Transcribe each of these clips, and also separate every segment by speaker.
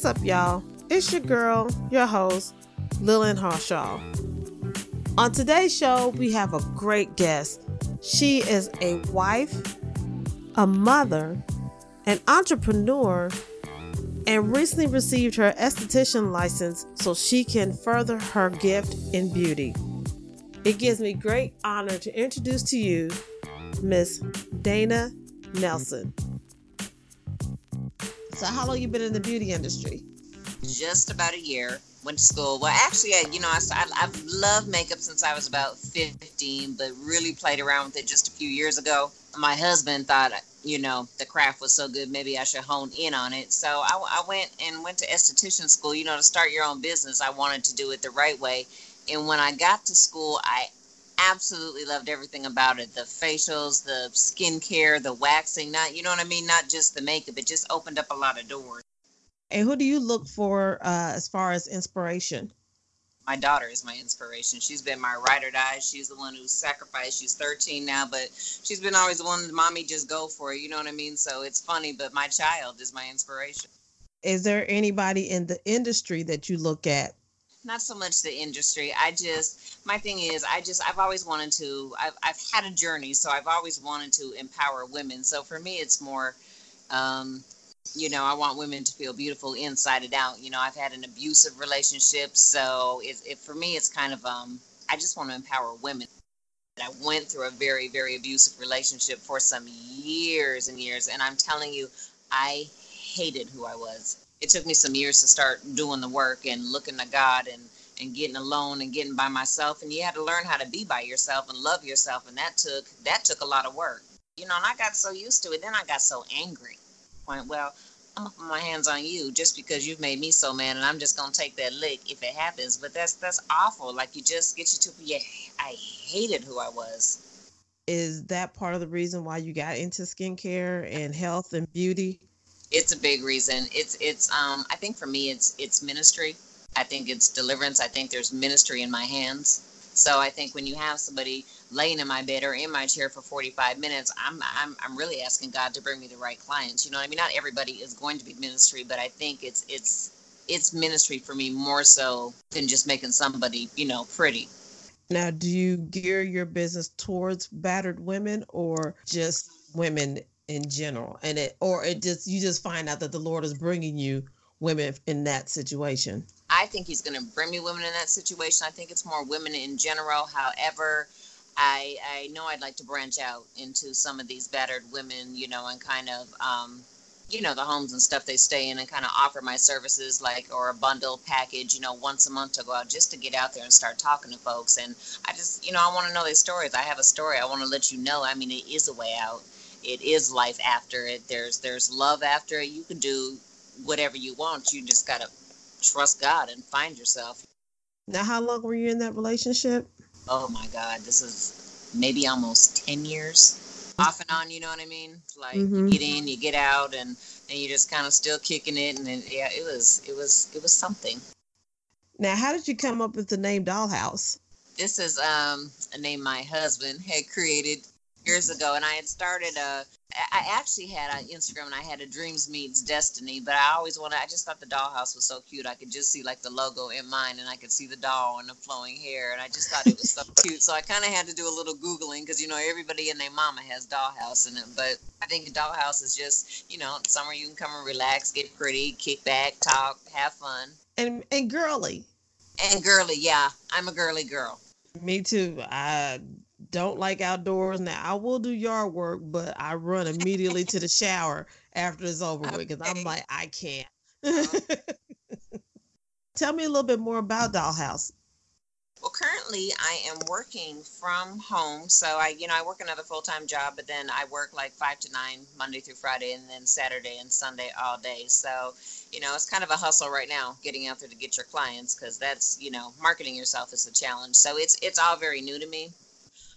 Speaker 1: What's up, y'all? It's your girl, your host, Lillian Harshaw. On today's show, we have a great guest. She is a wife, a mother, an entrepreneur, and recently received her esthetician license so she can further her gift in beauty. It gives me great honor to introduce to you Miss Dana Nelson. So, how long you been in the beauty industry?
Speaker 2: Just about a year. Went to school. Well, actually, I, you know, I, I, I've loved makeup since I was about 15, but really played around with it just a few years ago. My husband thought, you know, the craft was so good, maybe I should hone in on it. So I, I went and went to esthetician school. You know, to start your own business, I wanted to do it the right way. And when I got to school, I absolutely loved everything about it. The facials the skincare the waxing not you know what i mean? Not just the makeup it just opened up a lot of doors.
Speaker 1: And who do you look for uh, as far as inspiration?
Speaker 2: My daughter is my inspiration. She's been my ride or die. She's the one who sacrificed. She's 13 now but she's been always the one mommy just go for it. You know what i mean? So it's funny but my child is my inspiration.
Speaker 1: Is there anybody in the industry that you look at
Speaker 2: not so much the industry. I just my thing is I just I've always wanted to I've I've had a journey, so I've always wanted to empower women. So for me it's more um you know, I want women to feel beautiful inside and out. You know, I've had an abusive relationship, so it, it for me it's kind of um I just want to empower women. I went through a very very abusive relationship for some years and years and I'm telling you I hated who I was it took me some years to start doing the work and looking to God and and getting alone and getting by myself. And you had to learn how to be by yourself and love yourself. And that took that took a lot of work. You know and i got so used to it. Then i got so angry. Went well i'm gonna put my hands on you just because you've made me so mad and i'm just gonna take that lick if it happens. But that's that's awful. Like you just get you to be i hated who i was.
Speaker 1: Is that part of the reason why you got into skincare and health and beauty
Speaker 2: it's a big reason. It's it's um I think for me it's it's ministry. I think it's deliverance. I think there's ministry in my hands. So I think when you have somebody laying in my bed or in my chair for 45 minutes, I'm I'm I'm really asking God to bring me the right clients. You know what I mean? Not everybody is going to be ministry, but I think it's it's it's ministry for me more so than just making somebody, you know, pretty.
Speaker 1: Now, do you gear your business towards battered women or just women in general. And it or it just you just find out that the lord is bringing you women in that situation.
Speaker 2: I think he's going to bring me women in that situation. I think it's more women in general. However i i know i'd like to branch out into some of these battered women you know and kind of um you know the homes and stuff they stay in and kind of offer my services like or a bundle package you know once a month to go out just to get out there and start talking to folks. And i just you know i want to know their stories. I have a story i want to let you know. I mean it is a way out it is life after it. There's there's love after it. You can do whatever you want. You just gotta trust God and find yourself.
Speaker 1: Now, how long were you in that relationship?
Speaker 2: Oh my God, this is maybe almost ten years, off and on. You know what I mean? Like mm-hmm. you get in, you get out, and and you just kind of still kicking it. And then, yeah, it was it was it was something.
Speaker 1: Now, how did you come up with the name Dollhouse?
Speaker 2: This is um, a name my husband had created years ago, and I had started a. I actually had an Instagram, and I had a Dreams Meets Destiny, but I always wanted. I just thought the dollhouse was so cute. I could just see like the logo in mine, and I could see the doll and the flowing hair, and I just thought it was so cute. So I kind of had to do a little googling because you know everybody and their mama has dollhouse in it, but I think a dollhouse is just you know somewhere you can come and relax, get pretty, kick back, talk, have fun,
Speaker 1: and and girly.
Speaker 2: And girly, yeah, I'm a girly girl.
Speaker 1: Me too. I don't like outdoors. Now I will do yard work, but I run immediately to the shower after it's over with because I'm like, I can't. Uh-huh. Tell me a little bit more about Dollhouse.
Speaker 2: Well, currently I am working from home. So I, you know, I work another full time job, but then I work like five to nine Monday through Friday, and then Saturday and Sunday all day. So, you know, it's kind of a hustle right now getting out there to get your clients because that's, you know, marketing yourself is a challenge. So it's it's all very new to me.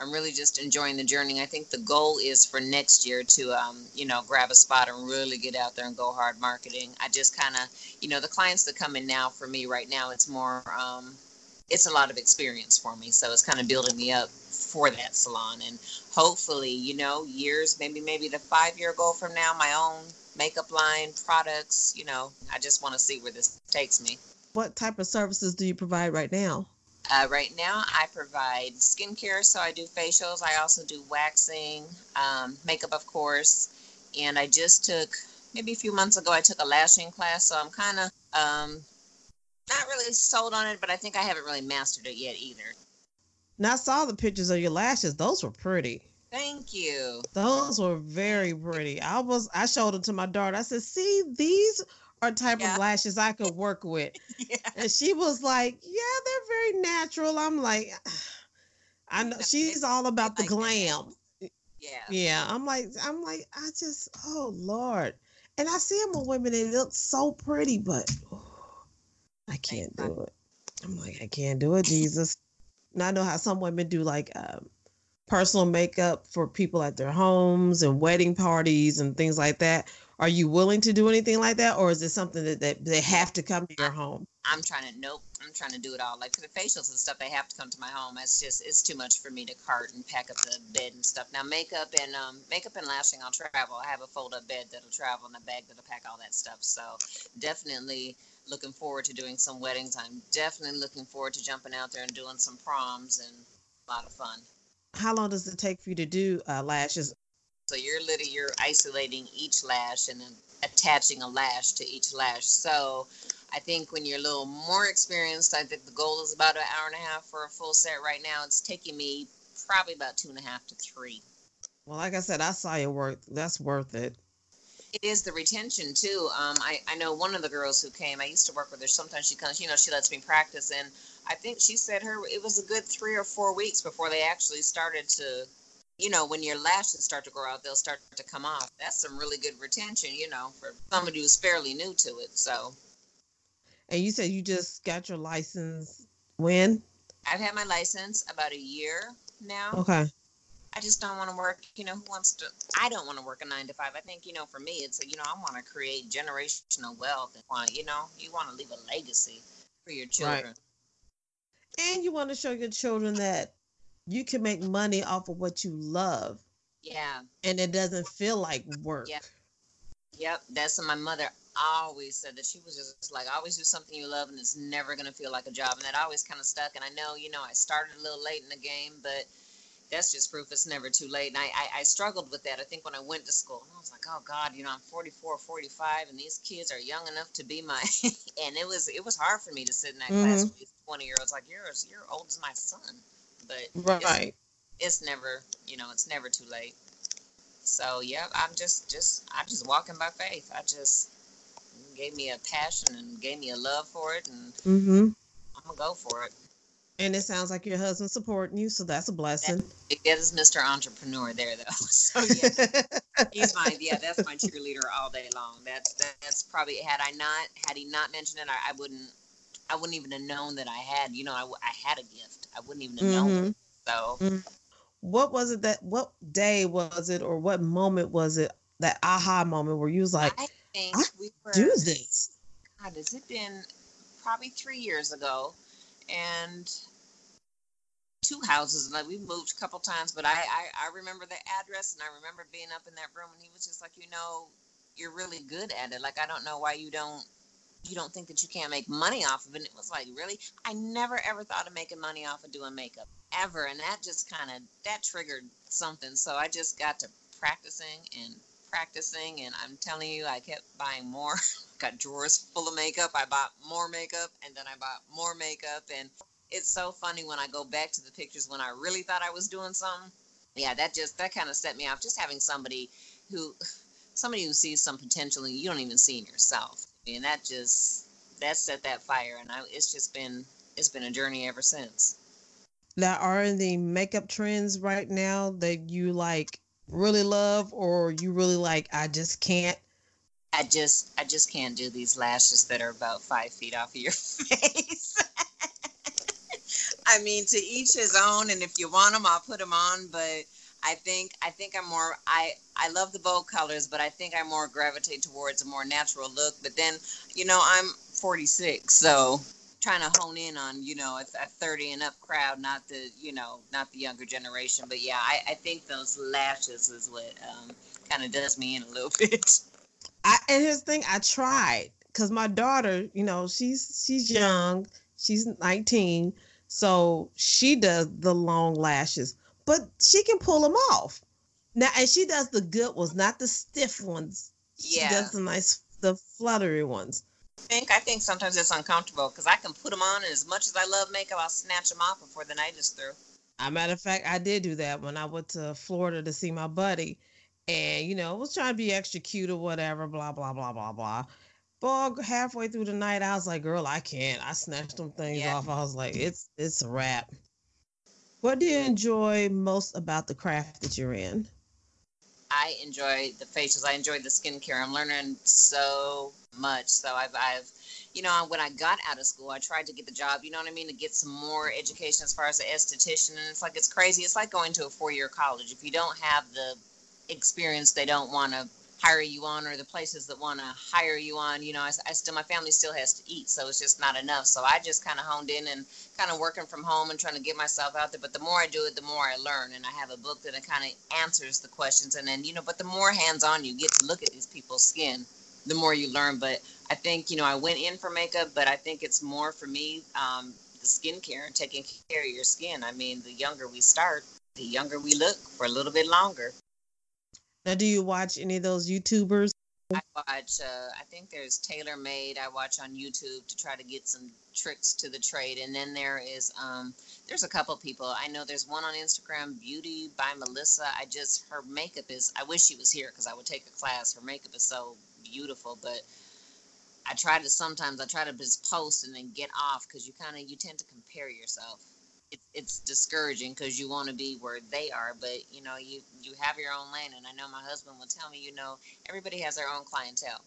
Speaker 2: I'm really just enjoying the journey. I think the goal is for next year to, um, you know, grab a spot and really get out there and go hard marketing. I just kind of, you know, the clients that come in now for me right now, it's more, um, it's a lot of experience for me. So it's kind of building me up for that salon. And hopefully, you know, years, maybe, maybe the five year goal from now, my own makeup line, products. You know, I just want to see where this takes me.
Speaker 1: What type of services do you provide right now?
Speaker 2: Uh, right now, I provide skincare, so I do facials. I also do waxing, um, makeup, of course. And I just took maybe a few months ago. I took a lashing class, so I'm kind of um, not really sold on it, but I think I haven't really mastered it yet either.
Speaker 1: Now I saw the pictures of your lashes; those were pretty.
Speaker 2: Thank you.
Speaker 1: Those were very pretty. I was I showed them to my daughter. I said, "See, these type yeah. of lashes I could work with." yeah. And she was like, "Yeah, they're very natural." I'm like, I know she's all about the glam.
Speaker 2: Yeah.
Speaker 1: Yeah. I'm like, I'm like, I just, oh Lord. And I see them on women, they look so pretty, but oh, I can't do it. I'm like, I can't do it, Jesus. And I know how some women do like um, personal makeup for people at their homes and wedding parties and things like that. Are you willing to do anything like that, or is it something that, that they have to come to your home?
Speaker 2: I'm trying to nope. I'm trying to do it all. Like for the facials and stuff, they have to come to my home. It's just it's too much for me to cart and pack up the bed and stuff. Now makeup and um, makeup and lashing, I'll travel. I have a fold up bed that'll travel and a bag that'll pack all that stuff. So definitely looking forward to doing some weddings. I'm definitely looking forward to jumping out there and doing some proms and a lot of fun.
Speaker 1: How long does it take for you to do uh, lashes?
Speaker 2: So you're literally you're isolating each lash and then attaching a lash to each lash. So I think when you're a little more experienced, I think the goal is about an hour and a half for a full set. Right now, it's taking me probably about two and a half to three.
Speaker 1: Well, like I said, I saw your work. That's worth it.
Speaker 2: It is the retention too. Um, I I know one of the girls who came. I used to work with her. Sometimes she comes. You know, she lets me practice, and I think she said her it was a good three or four weeks before they actually started to you know, when your lashes start to grow out, they'll start to come off. That's some really good retention, you know, for somebody who's fairly new to it. So.
Speaker 1: And you said you just got your license when?
Speaker 2: I've had my license about a year now.
Speaker 1: Okay.
Speaker 2: I just don't want to work, you know, who wants to, I don't want to work a nine to five. I think, you know, for me, it's, a, you know, I want to create generational wealth and want, you know, you want to leave a legacy for your children. Right.
Speaker 1: And you want to show your children that you can make money off of what you love.
Speaker 2: Yeah.
Speaker 1: And it doesn't feel like work.
Speaker 2: Yep. Yep. That's what my mother always said that she was just like, always do something you love and it's never going to feel like a job. And that always kind of stuck. And I know, you know, I started a little late in the game, but that's just proof it's never too late. And I, I, I struggled with that. I think when I went to school, I was like, oh God, you know, I'm 44, 45, and these kids are young enough to be my, and it was, it was hard for me to sit in that mm-hmm. class with 20 year olds. Like, you're, you're old as my son but
Speaker 1: right.
Speaker 2: It's, it's never, you know, it's never too late. So yeah, I'm just, just, I'm just walking by faith. I just gave me a passion and gave me a love for it, and
Speaker 1: mm-hmm.
Speaker 2: I'm gonna go for it.
Speaker 1: And it sounds like your husband's supporting you, so that's a blessing.
Speaker 2: That, that is Mr. Entrepreneur there, though. So yeah, he's my yeah, that's my cheerleader all day long. That's that's probably had I not had he not mentioned it, I, I wouldn't I wouldn't even have known that I had. You know, I, I had a gift. I wouldn't even have known. Mm-hmm. So, mm-hmm.
Speaker 1: what was it that? What day was it, or what moment was it? That aha moment where you was like,
Speaker 2: I think
Speaker 1: I
Speaker 2: we were,
Speaker 1: do this.
Speaker 2: God, has it been probably three years ago? And two houses and like we moved a couple times but I, I i remember the address and i remember being up in that room and he was just like you know you're really good at it like i don't know why you don't you don't think that you can't make money off of it. And it was like, really? I never ever thought of making money off of doing makeup ever. And that just kind of, that triggered something. So I just got to practicing and practicing. And I'm telling you, I kept buying more. got drawers full of makeup. I bought more makeup and then I bought more makeup. And it's so funny when I go back to the pictures when I really thought I was doing something. Yeah, that just, that kind of set me off. Just having somebody who, somebody who sees some potential and you don't even see in yourself and that just that set that fire and I, it's just been it's been a journey ever since.
Speaker 1: Now are the makeup trends right now that you like really love or you really like i just can't?
Speaker 2: I just i just can't do these lashes that are about five feet off of your face. I mean to each his own and if you want them i'll put them on but I think I think I'm more I I love the bold colors, but I think I more gravitate towards a more natural look. But then, you know, I'm 46, so trying to hone in on you know a, a 30 and up crowd, not the you know not the younger generation. But yeah, I, I think those lashes is what um, kind of does me in a little bit.
Speaker 1: I and here's the thing, I tried because my daughter, you know, she's she's young, she's 19, so she does the long lashes, but she can pull them off. Now, and she does the good ones, not the stiff ones.
Speaker 2: Yeah.
Speaker 1: She does the nice, the fluttery ones.
Speaker 2: I think I think sometimes it's uncomfortable because I can put them on, and as much as I love makeup, I'll snatch them off before the night is through.
Speaker 1: A matter of fact, I did do that when I went to Florida to see my buddy, and you know, was trying to be extra cute or whatever, blah blah blah blah blah. But halfway through the night, I was like, "Girl, I can't." I snatched them things
Speaker 2: Yeah.
Speaker 1: off. I was like, "It's it's a wrap." What do you enjoy most about the craft that you're in?
Speaker 2: I enjoy the facials. I enjoy the skincare. I'm learning so much. So I've, I've, you know, when I got out of school, I tried to get the job. You know what I mean? To get some more education as far as the esthetician, and it's like it's crazy. It's like going to a four-year college. If you don't have the experience, they don't want to hire you on, or the places that want to hire you on. You know, I, I still, my family still has to eat, so it's just not enough. So I just kind of honed in and kind of working from home and trying to get myself out there. But the more I do it, the more I learn. And I have a book that kind of answers the questions. And then, you know, but the more hands on you get to look at these people's skin, the more you learn. But I think, you know, I went in for makeup, but I think it's more for me um, the skincare and taking care of your skin. I mean, the younger we start, the younger we look for a little bit longer.
Speaker 1: Now, do you watch any of those YouTubers?
Speaker 2: I watch. Uh, I think there's Tailor Made. I watch on YouTube to try to get some tricks to the trade, and then there is um, there's a couple people. I know there's one on Instagram, Beauty by Melissa. I just her makeup is. I wish she was here because I would take a class. Her makeup is so beautiful, but I try to sometimes I try to just post and then get off because you kind of you tend to compare yourself. It, it's discouraging because you want to be where they are, but you know you you have your own lane. And I know my husband will tell me, you know, everybody has their own clientele.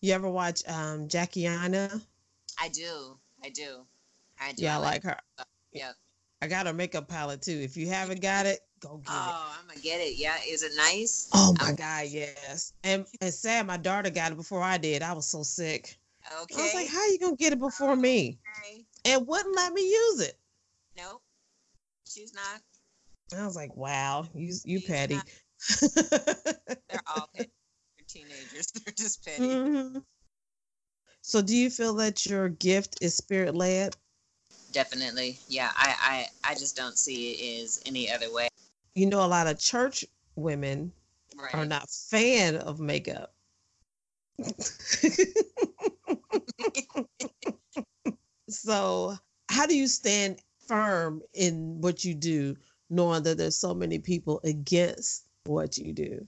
Speaker 1: You ever watch um, Jackie Aina?
Speaker 2: I do, I do, I do.
Speaker 1: Yeah, I like her.
Speaker 2: Yeah.
Speaker 1: I got her makeup palette too. If you haven't got it, go get it.
Speaker 2: Oh, I'm gonna get it. Yeah, is it nice?
Speaker 1: Oh my
Speaker 2: I'm-
Speaker 1: god, yes. And and sad my daughter got it before I did. I was so sick.
Speaker 2: Okay.
Speaker 1: I was like, how you gonna get it before me?
Speaker 2: okay.
Speaker 1: And wouldn't let me use it.
Speaker 2: Nope. She's not.
Speaker 1: I was like, wow, you you
Speaker 2: She's
Speaker 1: petty.
Speaker 2: They're all petty. They're teenagers. They're just petty.
Speaker 1: Mhm. So do you feel that your gift is spirit led?
Speaker 2: Definitely. Yeah. I, I I just don't see it as any other way.
Speaker 1: You know a lot of church women
Speaker 2: Right.
Speaker 1: are not fan of makeup. so how do you stand firm in what you do knowing that there's so many people against what you do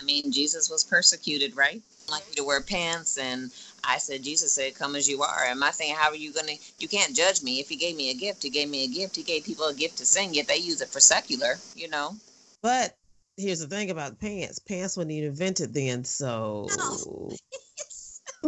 Speaker 2: I mean, Jesus was persecuted, right? Like you to wear pants, and I said, Jesus said, "Come as you are." Am I saying, how are you gonna? You can't judge me. If He gave me a gift, He gave me a gift. He gave people a gift to sing, yet they use it for secular. You know.
Speaker 1: but here's the thing about pants pants weren't even invented then so
Speaker 2: Yeah,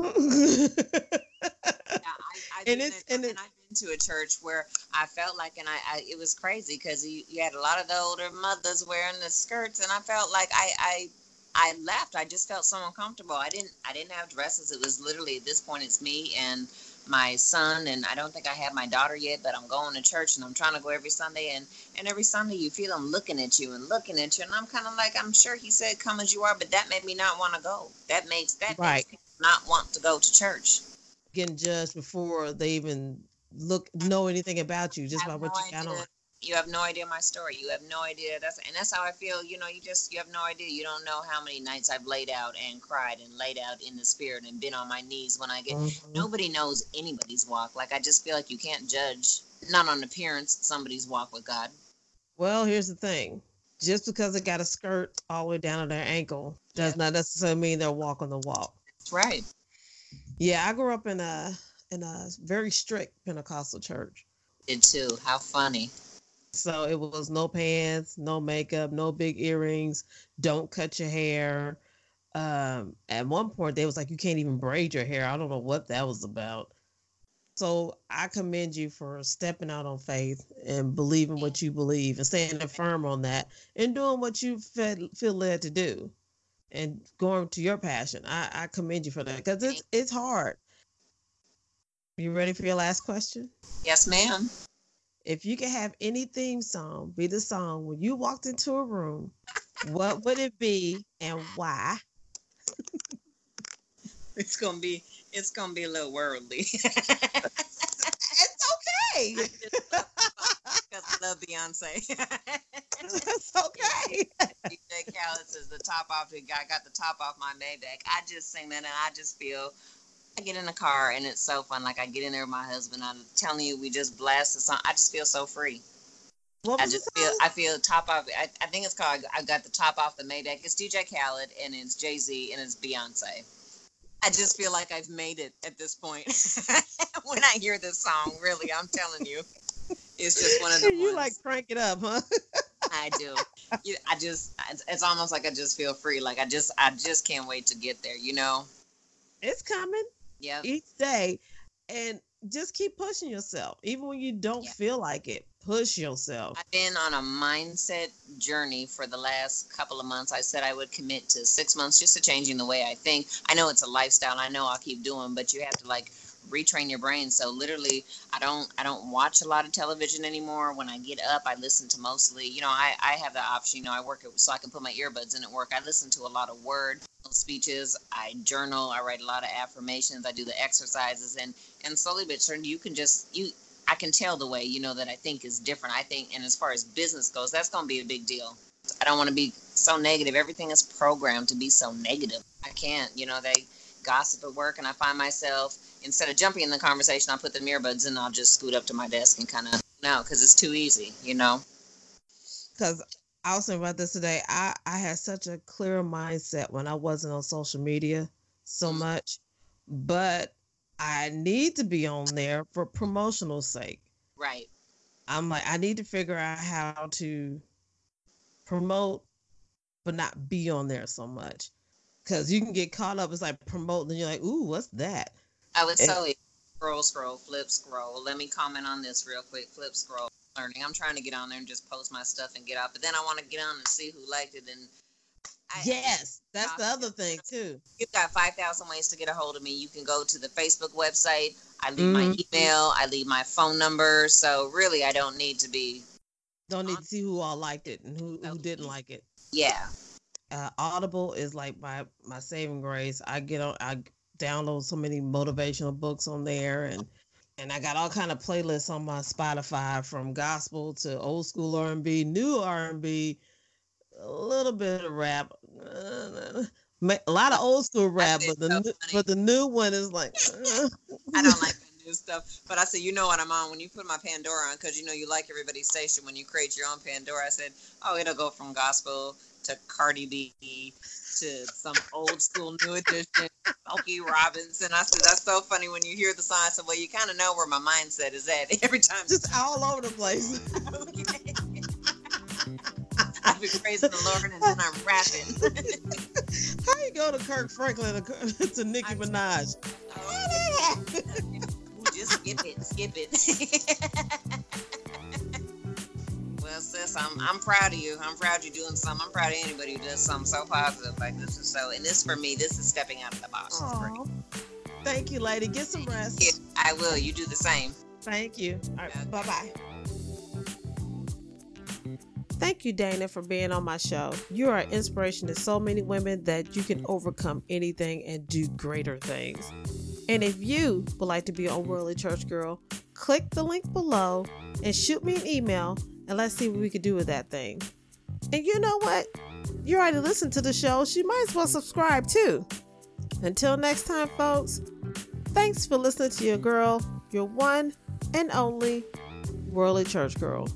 Speaker 2: I, I've
Speaker 1: And it's-
Speaker 2: in-
Speaker 1: and it-
Speaker 2: been to a church where I felt like, and I, I it was crazy because you, you had a lot of the older mothers wearing the skirts, and I felt like I, I, I left. I just felt so uncomfortable. I didn't, I didn't have dresses. It was literally at this point, it's me and my son, and I don't think I have my daughter yet, but I'm going to church and I'm trying to go every Sunday, and and every Sunday you feel them looking at you and looking at you, and I'm kind of like, I'm sure he said, "Come as you are," but that made me not want to go. That makes that
Speaker 1: Right.
Speaker 2: makes not want to go to church.
Speaker 1: getting judged before they even look know anything about you just by what
Speaker 2: no
Speaker 1: you got
Speaker 2: idea.
Speaker 1: on
Speaker 2: You have no idea my story. You have no idea. That's and that's how I feel. You know, you just you have no idea. You don't know how many nights I've laid out and cried and laid out in the spirit and been on my knees when I get.
Speaker 1: Mhm.
Speaker 2: Nobody knows anybody's walk. Like I just feel like you can't judge not on appearance somebody's walk with God.
Speaker 1: well here's the thing just because it got a skirt all the way down to their ankle does
Speaker 2: Yeah.
Speaker 1: not necessarily mean they're walking the walk
Speaker 2: That's right.
Speaker 1: yeah i grew up in a in a very strict pentecostal church
Speaker 2: Did too. How funny.
Speaker 1: So it was no pants, no makeup, no big earrings, don't cut your hair. Um, at one point they was like, you can't even braid your hair. I don't know what that was about. So I commend you for stepping out on faith and believing what you believe and standing firm on that and doing what you feel, feel led to do and going to your passion. I, I commend you for that because it's it's hard. You ready for your last question?
Speaker 2: Yes, ma'am.
Speaker 1: if you could have any theme song be the song when you walked into a room, what would it be and why?
Speaker 2: it's gonna be it's gonna be a little worldly.
Speaker 1: it's okay.
Speaker 2: Because I love Beyonce.
Speaker 1: it's okay.
Speaker 2: DJ Khaled says the top off the guy got the top off my Maybach. I just sing that and I just feel I get in the car and it's so fun. Like I get in there with my husband. I'm telling you, we just blast the song. I just feel so free.
Speaker 1: What
Speaker 2: I just feel? I feel top off. I, I think it's called. I got the top off the Maybach. It's DJ Khaled and it's Jay Z and it's Beyonce. I just feel like I've made it at this point. when I hear this song, really, I'm telling you, it's just one of the
Speaker 1: you
Speaker 2: ones.
Speaker 1: like crank it up, huh?
Speaker 2: I do. You- I just. It's almost like I just feel free. Like I just. I just can't wait to get there. You know.
Speaker 1: it's coming
Speaker 2: Yep.
Speaker 1: each day, and just keep pushing yourself, even when you don't
Speaker 2: Yeah.
Speaker 1: feel like it. Push yourself.
Speaker 2: I've been on a mindset journey for the last couple of months. I said I would commit to six months just to changing the way I think. I know it's a lifestyle. I know I'll keep doing, but you have to like retrain your brain. So literally, I don't I don't watch a lot of television anymore. When I get up, I listen to mostly. You know, I I have the option. You know, I work it so I can put my earbuds in at work. I listen to a lot of word speeches. I journal. I write a lot of affirmations. I do the exercises, and and slowly but surely, you can just you I can tell the way, you know, that I think is different. I think, and as far as business goes, that's going to be a big deal. I don't want to be so negative. Everything is programmed to be so negative. I can't, you know, they gossip at work, and I find myself, instead of jumping in the conversation, I'll put the earbuds in, I'll just scoot up to my desk and kind of, no, because it's too easy, you know?
Speaker 1: because I was thinking about this today. I I had such a clear mindset when I wasn't on social media so
Speaker 2: Mhm.
Speaker 1: much, but I need to be on there for promotional sake.
Speaker 2: Right.
Speaker 1: I'm like I need to figure out how to promote, but not be on there so much, because you can get caught up. It's like promoting, and you're like, ooh, what's that?
Speaker 2: I would
Speaker 1: And-
Speaker 2: so scroll, scroll, flip, scroll. Let me comment on this real quick. Flip, scroll. Learning. I'm trying to get on there and just post my stuff and get out, but then I want to get on and see who liked it. And I,
Speaker 1: yes, that's the other thing too.
Speaker 2: You've got 5,000 ways to get a hold of me. You can go to the Facebook website. I leave my
Speaker 1: Mhm.
Speaker 2: email. I leave my phone number. So really, I don't need to be.
Speaker 1: Don't need to see who all liked it and who, who didn't like it.
Speaker 2: Yeah.
Speaker 1: uh, Audible is like my my saving grace. I get on, I download so many motivational books on there, and and I got all kind of playlists on my Spotify from gospel to old school R and B, new R and B, a little bit of rap, uh, a lot of old school rap, but the
Speaker 2: so
Speaker 1: new, but the new one is like. uh,
Speaker 2: I don't like the new stuff. But I said, you know what I'm on when you put my Pandora on because you know you like everybody's station. When you create your own Pandora, I said, oh, it'll go from gospel to Cardi B to some old school new edition, Smokey Robinson. I said, that's so funny when you hear the song. I said, well, you kind of know where my mindset is at every time.
Speaker 1: just all over the place.
Speaker 2: I've been praising the Lord and then I'm rapping.
Speaker 1: How you go to Kirk Franklin to, to Nicki Minaj? How that happen?
Speaker 2: Just skip it, skip it. Sis, I'm I'm proud of you. I'm proud you're doing something. I'm proud of anybody who does something so positive. Like this is so, and this for me, this is stepping out of the box. It's great.
Speaker 1: Aw. Thank you, lady. Get some rest.
Speaker 2: Yeah, I will. You do the same.
Speaker 1: Thank you. All right,
Speaker 2: Okay.
Speaker 1: bye bye. Thank you, Dana, for being on my show. You are an inspiration to so many women that you can overcome anything and do greater things. And if you would like to be on Worldly Church Girl, click the link below and shoot me an email and let's see what we can do with that thing. And you know what? You already listened to the show, you might as well subscribe too. Until next time, folks, thanks for listening to your girl, your one and only Worldly Church Girl.